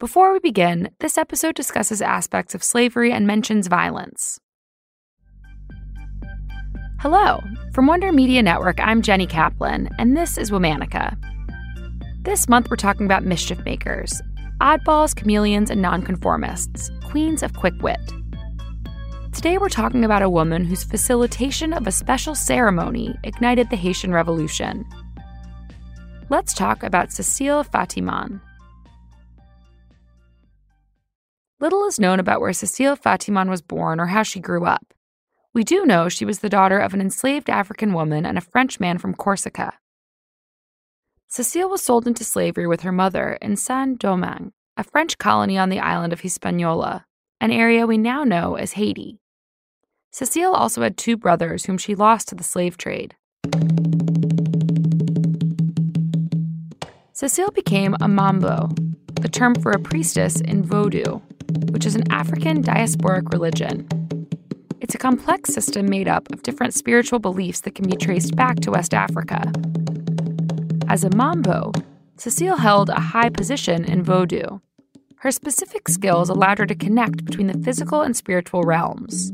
Before we begin, this episode discusses aspects of slavery and mentions violence. Hello. From Wonder Media Network, I'm Jenny Kaplan, and this is Womanica. This month, we're talking about mischief makers, oddballs, chameleons, and nonconformists, queens of quick wit. Today, we're talking about a woman whose facilitation of a special ceremony ignited the Haitian Revolution. Let's talk about Cécile Fatiman. Little is known about where Cécile Fatiman was born or how she grew up. We do know she was the daughter of an enslaved African woman and a French man from Corsica. Cécile was sold into slavery with her mother in Saint Domingue, a French colony on the island of Hispaniola, an area we now know as Haiti. Cécile also had two brothers whom she lost to the slave trade. Cécile became a mambo, the term for a priestess in Vodou, which is an African diasporic religion. It's a complex system made up of different spiritual beliefs that can be traced back to West Africa. As a mambo, Cécile held a high position in Vodou. Her specific skills allowed her to connect between the physical and spiritual realms.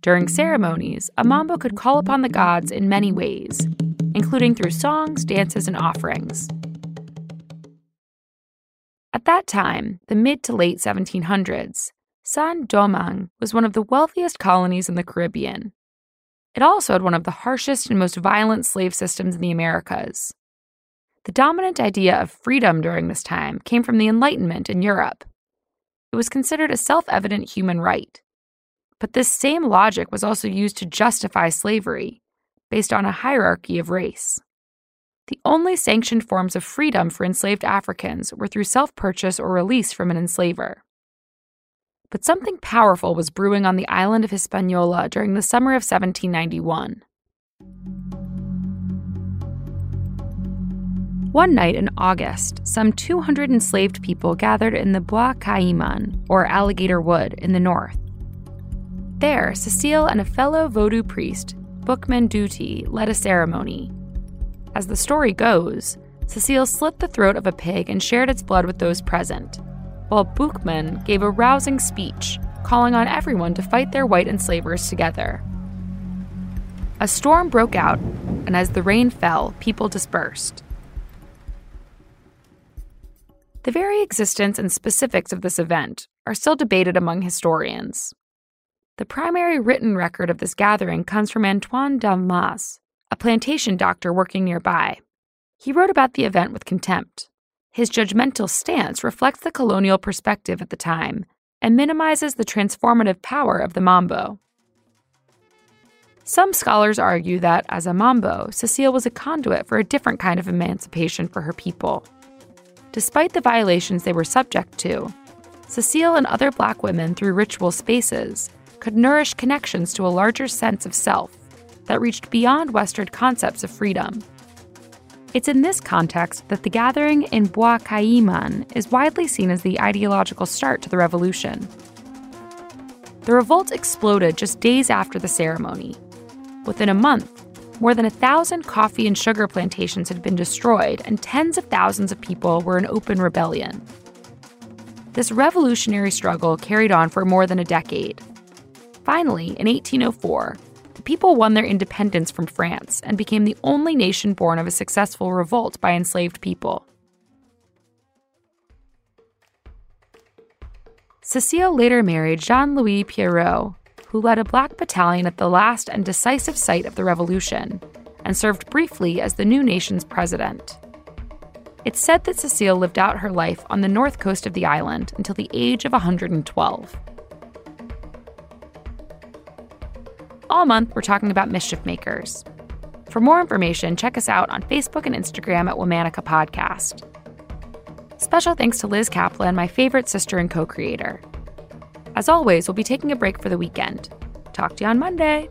During ceremonies, a mambo could call upon the gods in many ways, including through songs, dances, and offerings. At that time, the mid to late 1700s, Saint Domingue was one of the wealthiest colonies in the Caribbean. It also had one of the harshest and most violent slave systems in the Americas. The dominant idea of freedom during this time came from the Enlightenment in Europe. It was considered a self evident human right. But this same logic was also used to justify slavery, based on a hierarchy of race. The only sanctioned forms of freedom for enslaved Africans were through self purchase or release from an enslaver. But something powerful was brewing on the island of Hispaniola during the summer of 1791. One night in August, some 200 enslaved people gathered in the Bois Caiman, or Alligator Wood, in the north. There, Cécile and a fellow Vodou priest, Boukman Dutty, led a ceremony as the story goes, Cécile slit the throat of a pig and shared its blood with those present, while Boukman gave a rousing speech calling on everyone to fight their white enslavers together. A storm broke out, and as the rain fell, people dispersed. The very existence and specifics of this event are still debated among historians. The primary written record of this gathering comes from Antoine Dalmas, plantation doctor working nearby. He wrote about the event with contempt. His judgmental stance reflects the colonial perspective at the time and minimizes the transformative power of the mambo. Some scholars argue that, as a mambo, Cecile was a conduit for a different kind of emancipation for her people. Despite the violations they were subject to, Cecile and other black women through ritual spaces could nourish connections to a larger sense of self that reached beyond Western concepts of freedom. It's in this context that the gathering in Bois Caiman is widely seen as the ideological start to the revolution. The revolt exploded just days after the ceremony. Within a month, more than a thousand coffee and sugar plantations had been destroyed, and tens of thousands of people were in open rebellion. This revolutionary struggle carried on for more than a decade. Finally, in 1804, the people won their independence from France and became the only nation born of a successful revolt by enslaved people. Cecile later married Jean Louis Pierrot, who led a black battalion at the last and decisive site of the revolution and served briefly as the new nation's president. It's said that Cecile lived out her life on the north coast of the island until the age of 112. All month, we're talking about mischief makers. For more information, check us out on Facebook and Instagram at Womanica Podcast. Special thanks to Liz Kaplan, my favorite sister and co creator. As always, we'll be taking a break for the weekend. Talk to you on Monday.